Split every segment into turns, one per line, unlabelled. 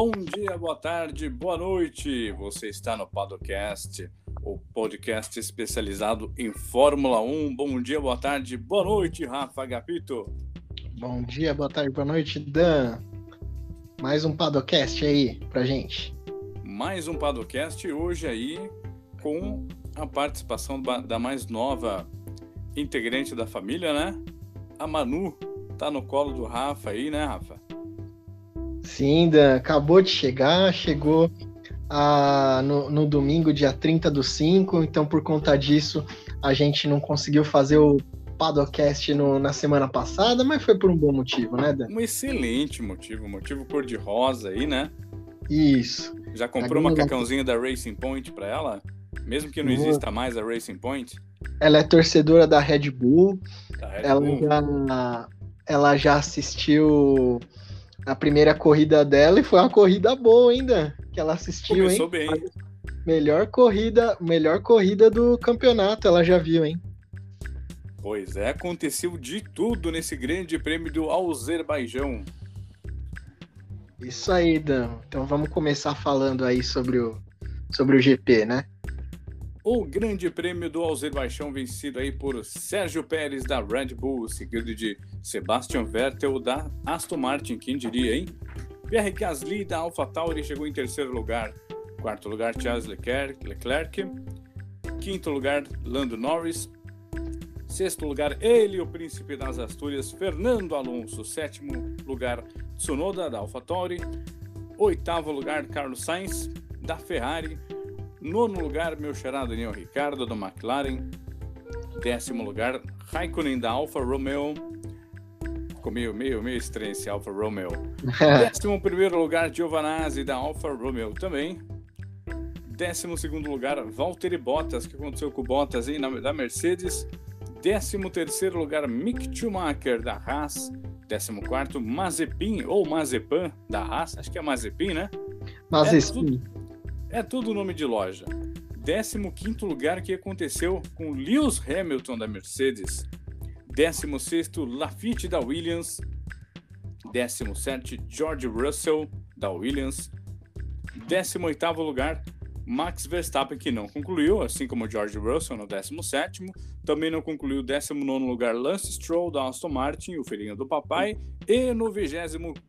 Bom dia, boa tarde, boa noite. Você está no Padocast, o podcast especializado em Fórmula 1. Bom dia, boa tarde, boa noite, Rafa Gapito.
Bom dia, boa tarde, boa noite, Dan. Mais um Padocast aí pra gente.
Mais um Padocast hoje aí com a participação da mais nova integrante da família, né? A Manu tá no colo do Rafa aí, né, Rafa?
Sim, Dan, acabou de chegar, chegou a, no, no, domingo, dia 30 do 5, então por conta disso a gente não conseguiu fazer o Padocast no, na semana passada, mas foi por um bom motivo, né, Dan?
Um excelente motivo, motivo cor-de-rosa aí, né?
Isso.
Já comprou uma cacãozinha da Racing Point para ela? Mesmo que não exista mais a Racing Point?
Ela é torcedora da Red Bull. Da Red ela, Bull. Já, ela já assistiu a primeira corrida dela e foi uma corrida boa ainda que ela assistiu,
Começou
hein?
bem.
Melhor corrida, melhor corrida do campeonato, ela já viu, hein?
Pois é, aconteceu de tudo nesse grande prêmio do Azerbaijão.
Isso aí, Dan. Então vamos começar falando aí sobre o, sobre o GP, né?
O Grande Prêmio do Azerbaijão vencido aí por Sérgio Pérez da Red Bull, seguido de Sebastian Vettel da Aston Martin, quem diria, hein? Pierre Gasly da AlphaTauri chegou em terceiro lugar. Quarto lugar, Charles Leclerc. Leclerc. Quinto lugar, Lando Norris. Sexto lugar, ele, o príncipe das Astúrias, Fernando Alonso. Sétimo lugar, Tsunoda da AlphaTauri. Oitavo lugar, Carlos Sainz da Ferrari. Nono lugar, meu xará Daniel Ricardo, da McLaren. Décimo lugar, Raikkonen da Alfa Romeo. Ficou meio, meio, meio estranho esse Alfa Romeo. Décimo primeiro lugar, Giovanazzi da Alfa Romeo também. Décimo segundo lugar, Valtteri Bottas, que aconteceu com o Bottas aí na, da Mercedes. Décimo terceiro lugar, Mick Schumacher da Haas. Décimo quarto, Mazepin ou Mazepan da Haas. Acho que é Mazepin, né?
Mazepin.
É tudo nome de loja. 15 lugar que aconteceu com Lewis Hamilton da Mercedes. 16 Lafitte da Williams. 17 George Russell da Williams. 18 lugar Max Verstappen, que não concluiu, assim como George Russell no 17. Também não concluiu o 19 lugar Lance Stroll da Aston Martin, o filhinho do papai. E no 20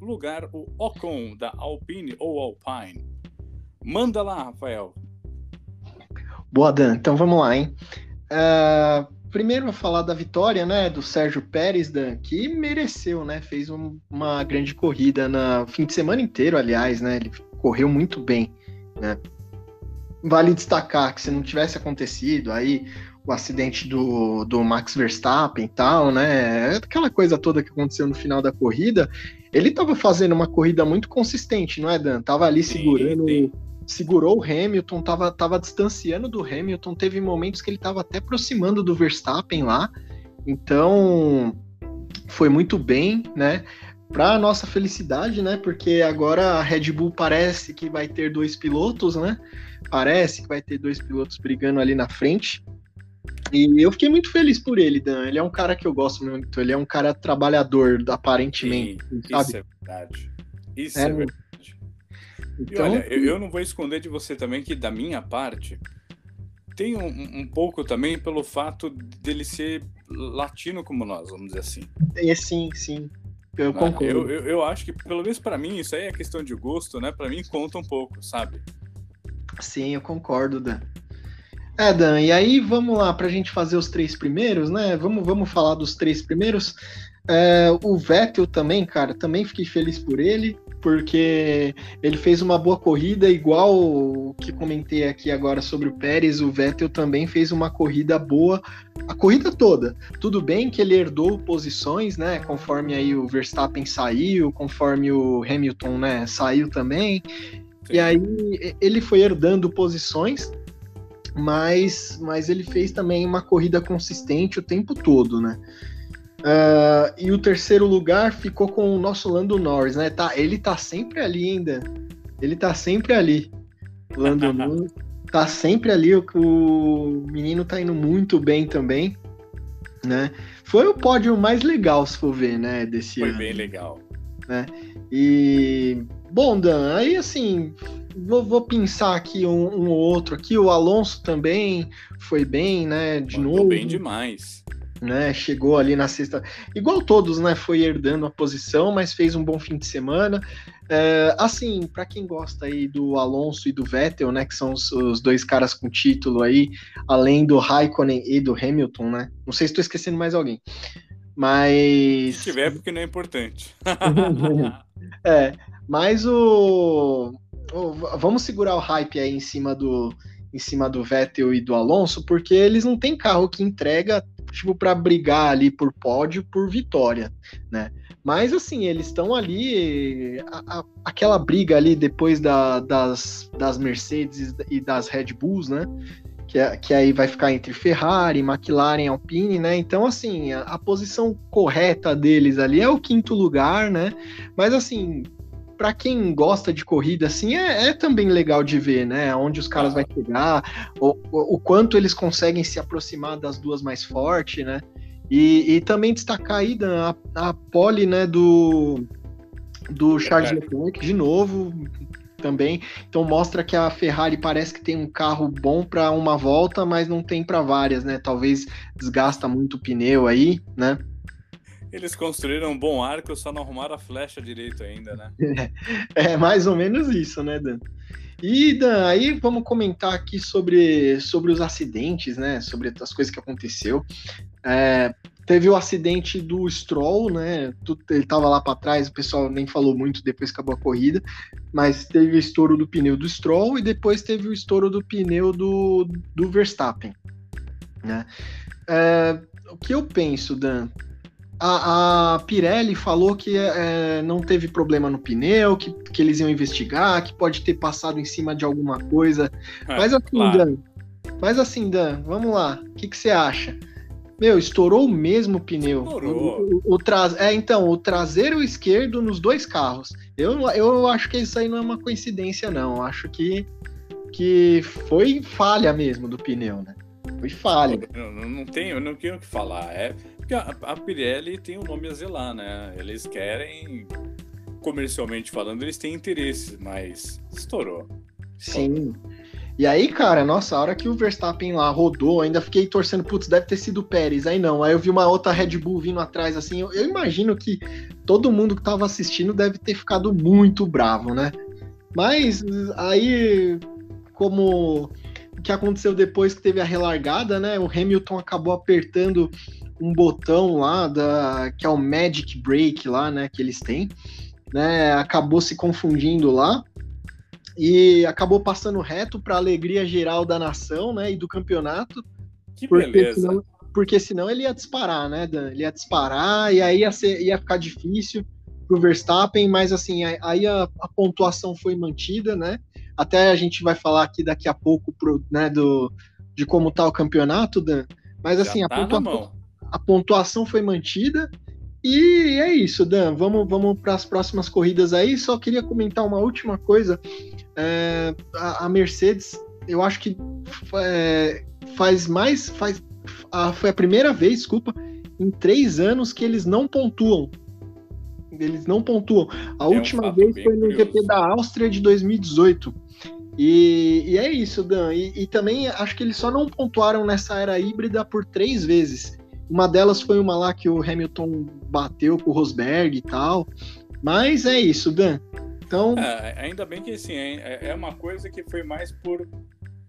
lugar o Ocon da Alpine ou Alpine. Manda lá, Rafael.
Boa, Dan. Então vamos lá, hein? Uh, primeiro vou falar da vitória, né, do Sérgio Pérez, Dan, que mereceu, né? Fez um, uma grande corrida na fim de semana inteiro, aliás, né? Ele correu muito bem, né? Vale destacar que se não tivesse acontecido aí o acidente do, do Max Verstappen e tal, né? Aquela coisa toda que aconteceu no final da corrida, ele estava fazendo uma corrida muito consistente, não é, Dan? Tava ali segurando sim, sim segurou o Hamilton, tava, tava distanciando do Hamilton, teve momentos que ele estava até aproximando do Verstappen lá. Então, foi muito bem, né? Para nossa felicidade, né? Porque agora a Red Bull parece que vai ter dois pilotos, né? Parece que vai ter dois pilotos brigando ali na frente. E eu fiquei muito feliz por ele, Dan. Ele é um cara que eu gosto muito. Ele é um cara trabalhador, aparentemente.
Sim, isso é verdade. Isso é, é verdade. Então, olha, eu, eu, não vou esconder de você também que, da minha parte, tem um, um, pouco também pelo fato dele ser latino como nós, vamos dizer assim.
É, sim, sim. Eu né? concordo.
Eu, eu, eu, acho que, pelo menos para mim, isso aí é questão de gosto, né? Para mim conta um pouco, sabe?
Sim, eu concordo, Dan. É, Dan, e aí vamos lá para a gente fazer os três primeiros, né? Vamos, vamos falar dos três primeiros. É, o Vettel também, cara, também fiquei feliz por ele porque ele fez uma boa corrida, igual o que comentei aqui agora sobre o Pérez, o Vettel também fez uma corrida boa, a corrida toda. Tudo bem que ele herdou posições, né, conforme aí o Verstappen saiu, conforme o Hamilton, né, saiu também. E aí ele foi herdando posições, mas, mas ele fez também uma corrida consistente o tempo todo, né? Uh, e o terceiro lugar ficou com o nosso Lando Norris, né? Tá, ele tá sempre ali ainda. Ele tá sempre ali. Lando Norris tá sempre ali. O, o menino tá indo muito bem também, né? Foi o pódio mais legal, se for ver, né? Desse
Foi
ano.
bem legal.
né? E bom, Dan, aí assim, vou, vou pensar aqui um, um outro aqui, o Alonso também foi bem, né? De Mandou novo.
bem demais.
Né, chegou ali na sexta, igual todos, né? Foi herdando a posição, mas fez um bom fim de semana. É, assim, para quem gosta aí do Alonso e do Vettel, né, que são os, os, dois caras com título aí, além do Raikkonen e do Hamilton, né? Não sei se estou esquecendo mais alguém. Mas.
Se tiver, porque não é importante.
é, mas o, o, Vamos segurar o hype aí em cima do. Em cima do Vettel e do Alonso, porque eles não têm carro que entrega, tipo, para brigar ali por pódio, por vitória, né? Mas assim, eles estão ali. A, a, aquela briga ali depois da, das, das Mercedes e das Red Bulls, né? que, é, que aí vai ficar entre Ferrari, McLaren, Alpine, né? Então, assim, a, a posição correta deles ali é o quinto lugar, né? Mas, assim, para quem gosta de corrida, assim, é, é, também legal de ver, né? Onde os caras vão chegar, o, o, quanto eles conseguem se aproximar das duas mais fortes, né? E, e também destacar aí a, a pole, né, do, do Charles Leclerc, de novo, também. Então mostra que a Ferrari parece que tem um carro bom para uma volta, mas não tem para várias, né? Talvez desgasta muito o pneu aí, né?
Eles construíram um bom arco, só não arrumaram a flecha direito ainda, né?
é mais ou menos isso, né, Dan? E Dan, aí vamos comentar aqui sobre, sobre os acidentes, né? Sobre as coisas que aconteceu. É, Teve o acidente do Stroll, né? Ele estava lá para trás, o pessoal nem falou muito depois que acabou a corrida, mas teve o estouro do pneu do Stroll e depois teve o estouro do pneu do, do Verstappen, né? É, o que eu penso, Dan? A, a Pirelli falou que é, não teve problema no pneu, que, que eles iam investigar, que pode ter passado em cima de alguma coisa. É, mas assim, claro. Dan, mas assim, Dan, vamos lá. O que, que você acha? Meu, estourou o mesmo pneu. Estourou. O, o, o. É, então, o traseiro esquerdo nos dois carros. Eu, eu acho que isso aí não é uma coincidência, não. Eu acho que, que foi falha mesmo do pneu, né? Foi falha.
Não, não, não tenho, não tenho o que falar. É porque a, a Pirelli tem um nome a zelar, né? Eles querem, comercialmente falando, eles têm interesse, mas estourou.
Sim. E aí, cara, nossa, a hora que o Verstappen lá rodou, ainda fiquei torcendo, putz, deve ter sido o Pérez. Aí não, aí eu vi uma outra Red Bull vindo atrás, assim. Eu, eu imagino que todo mundo que tava assistindo deve ter ficado muito bravo, né? Mas aí, como o que aconteceu depois que teve a relargada, né? O Hamilton acabou apertando um botão lá da que é o Magic Break lá, né, que eles têm, né? Acabou se confundindo lá e acabou passando reto para a alegria geral da nação, né, e do campeonato.
Que porque beleza.
Senão, porque senão ele ia disparar, né, Dan? Ele ia disparar e aí ia, ser, ia ficar difícil pro Verstappen, mas assim, aí a, a, pontuação foi mantida, né? Até a gente vai falar aqui daqui a pouco pro, né, do, de como tá o campeonato, Dan. Mas assim, a, tá pontua, a pontuação foi mantida e é isso, Dan. Vamos, vamos para as próximas corridas aí. Só queria comentar uma última coisa. É, a, a, Mercedes, eu acho que é, faz mais. Faz, a, foi a primeira vez, desculpa, em três anos que eles não pontuam. Eles não pontuam. A é última um vez foi no curioso. GP da Áustria de 2018. E, e é isso, Dan. E, e também acho que eles só não pontuaram nessa era híbrida por três vezes. Uma delas foi uma lá que o Hamilton bateu com o Rosberg e tal. Mas é isso, Dan. Então.
É, ainda bem que assim, é, é uma coisa que foi mais por,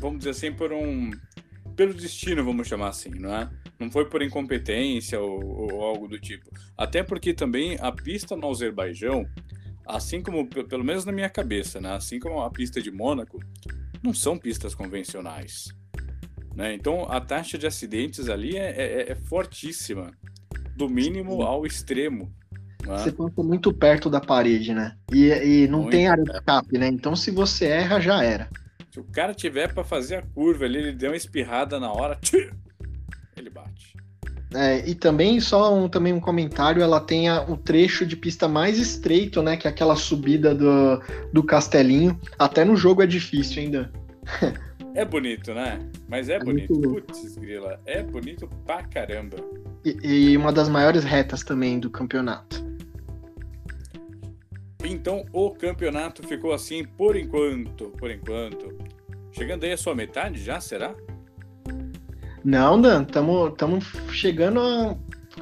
vamos dizer assim, por um. pelo destino, vamos chamar assim, não é? Não foi por incompetência ou, ou algo do tipo. Até porque também a pista no Azerbaijão, assim como, pelo menos na minha cabeça, né? Assim como a pista de Mônaco, não são pistas convencionais. Né? Então a taxa de acidentes ali é, é, é fortíssima, do mínimo ao extremo.
Né? Você passa muito perto da parede, né? E, e não muito tem área de escape, né? Então se você erra, já era.
Se o cara tiver para fazer a curva ali, ele deu uma espirrada na hora, ele bate.
É, e também, só um, também um comentário, ela tem o trecho de pista mais estreito, né? Que é aquela subida do, do castelinho. Até no jogo é difícil ainda.
É bonito, né? Mas é, é bonito. Putz, grila. É bonito pra caramba.
E, e, uma das maiores retas também do campeonato.
Então o campeonato ficou assim por enquanto, por enquanto. Chegando aí a sua metade já, será?
Não, Dan, estamos chegando a,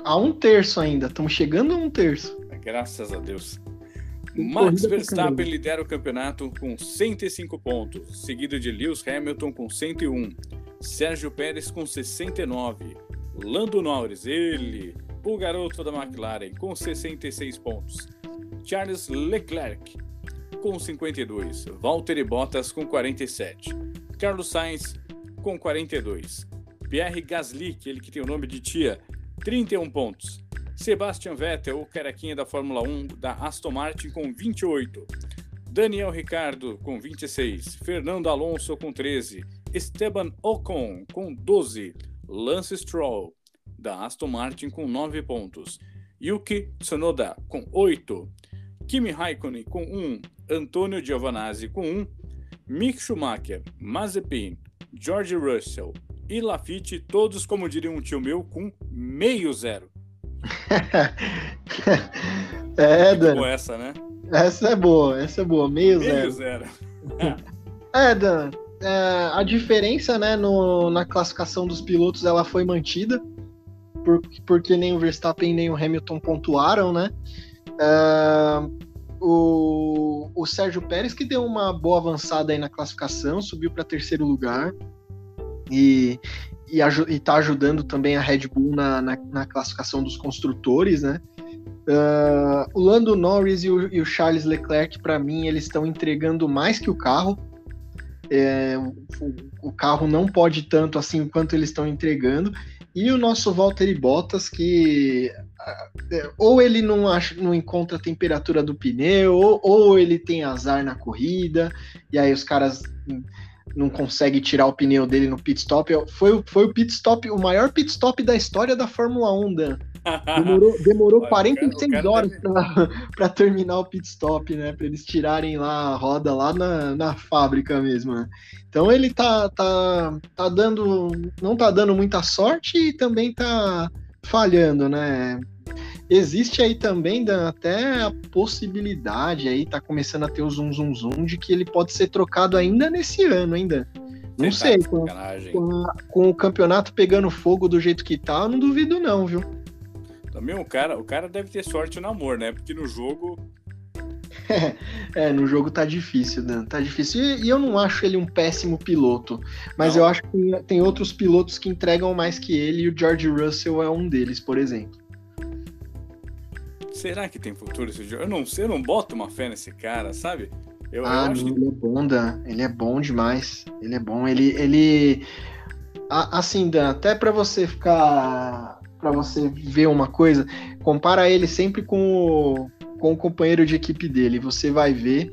a, um terço ainda. Estamos chegando a um terço.
Graças a Deus. Max Verstappen lidera o campeonato com 105 pontos, seguido de Lewis Hamilton com 101, Sérgio Pérez com 69, Lando Norris, ele, o garoto da McLaren, com 66 pontos, Charles Leclerc com 52, Valtteri Bottas com 47, Carlos Sainz com 42, Pierre Gasly, ele que tem o nome de tia, 31 pontos, Sebastian Vettel, o caraquinha da Fórmula 1 da Aston Martin com 28. Daniel Ricardo com 26. Fernando Alonso com 13. Esteban Ocon com 12. Lance Stroll da Aston Martin com 9 pontos. Yuki Tsunoda com 8. Kimi Raikkonen com 1. Antonio Giovanazzi com 1. Mick Schumacher, Mazepin, George Russell e Lafitte, todos, como diria um tio meu, com meio zero.
é, Dan.
Boa essa, né?
Essa é boa, essa é boa. Meio,
Meio
zero. zero. é, Dan. É, a diferença, né, no, na classificação dos pilotos, ela foi mantida, por, porque nem o Verstappen nem o Hamilton pontuaram, né? É, o, o Sérgio Pérez que deu uma boa avançada aí na classificação, subiu para terceiro lugar. E, e, está ajudando também a Red Bull na, na, na classificação dos construtores, né? Uh, o Lando Norris e o, e o Charles Leclerc, para mim, eles estão entregando mais que o carro. É, o, o, carro não pode tanto assim quanto eles estão entregando. E o nosso Valtteri Bottas, que uh, ou ele não, acha, não encontra a temperatura do pneu, ou, ou ele tem azar na corrida, e aí os caras não consegue tirar o pneu dele no pit stop. Foi, foi o pit stop, o maior pit stop da história da Fórmula 1, Dan. Demorou, demorou Olha, 46 cara, horas para terminar o pit stop, né? Para eles tirarem lá a roda lá na, na fábrica mesmo, né? Então ele tá, tá, tá dando. não tá dando muita sorte e também tá falhando, né? Existe aí também Dan, até a possibilidade aí, tá começando a ter o zoom zoom zoom de que ele pode ser trocado ainda nesse ano ainda. Não Você sei, tá com, com, com, o campeonato pegando fogo do jeito que tá, eu não duvido não, viu?
Também o cara, o cara deve ter sorte no amor, né? Porque no jogo
é, no jogo tá difícil, Dan. Tá difícil. E, e, eu não acho ele um péssimo piloto. Mas não. eu acho que tem outros pilotos que entregam mais que ele, e o George Russell é um deles, por exemplo.
Será que tem futuro esse jogo? Eu não sei, eu não boto uma fé nesse cara, sabe?
Eu, ah, eu acho que... ele é bom, Dan. Ele é bom demais. Ele é bom. Ele. ele... Assim, Dan, até para você ficar. para você ver uma coisa, compara ele sempre com o, com o companheiro de equipe dele. Você vai ver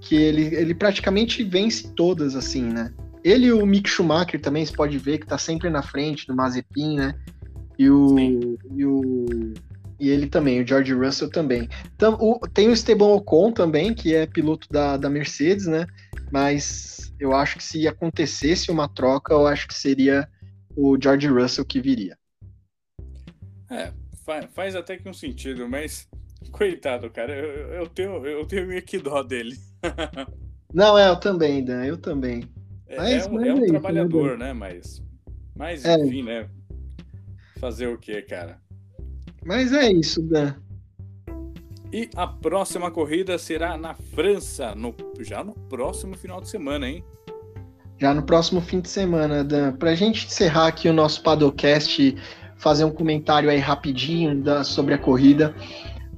que ele, ele praticamente vence todas, assim, né? Ele e o Mick Schumacher também, você pode ver que tá sempre na frente do Mazepin, né? E o, e o e ele também, o George Russell também. Então, o, tem o Esteban Ocon também, que é piloto da, da Mercedes, né? Mas eu acho que se acontecesse uma troca, eu acho que seria o George Russell que viria.
É, faz, faz até que um sentido, mas coitado, cara, eu, eu tenho, eu tenho meio que dó dele.
Não, é, eu também, Dan, eu também.
É, mas, é, um, é um trabalhador, né? Mas, mas é. enfim, né? Fazer o que, cara?
Mas é isso, Dan.
E a próxima corrida será na França, no, já no próximo final de semana, hein?
Já no próximo fim de semana, Dan. Pra gente encerrar aqui o nosso Padocast, fazer um comentário aí rapidinho da, sobre a corrida.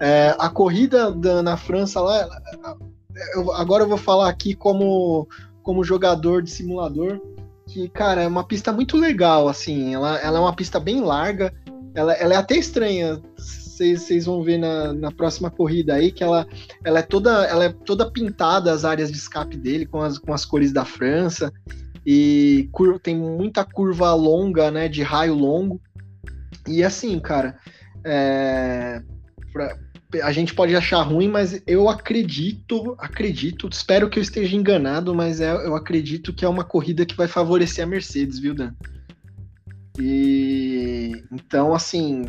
É, a corrida da, na França lá, eu, agora eu vou falar aqui como, como jogador de simulador, que, cara, é uma pista muito legal, assim, ela, ela é uma pista bem larga, ela, ela é até estranha. Vocês vão ver na, na próxima corrida aí que ela, ela, é toda, ela é toda pintada as áreas de escape dele com as, com as cores da França e cur, tem muita curva longa, né, de raio longo. E assim, cara, é, pra, a gente pode achar ruim, mas eu acredito, acredito, espero que eu esteja enganado, mas é, eu acredito que é uma corrida que vai favorecer a Mercedes, viu, Dan? E então, assim,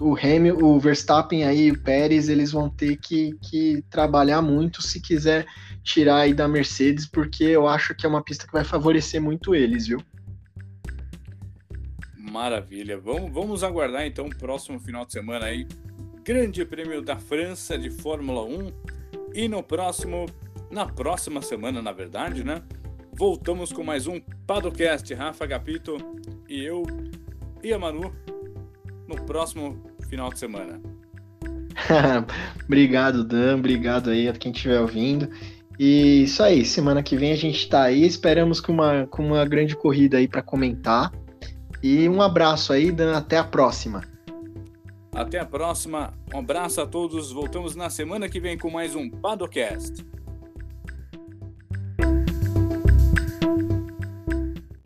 o Hamilton, o Verstappen aí, o Pérez, eles vão ter que, que trabalhar muito se quiser tirar aí da Mercedes, porque eu acho que é uma pista que vai favorecer muito eles, viu?
Maravilha. Vamos, vamos aguardar então o próximo final de semana aí. Grande Prêmio da França de Fórmula 1. E no próximo, na próxima semana, na verdade, né? Voltamos com mais um Padocast, Rafa Gapito e eu e a Manu no próximo final de semana.
obrigado, Dan. Obrigado aí a quem estiver ouvindo. E isso aí, semana que vem a gente está aí. Esperamos com uma, com uma grande corrida aí para comentar. E um abraço aí, Dan. Até a próxima.
Até a próxima. Um abraço a todos. Voltamos na semana que vem com mais um Padocast.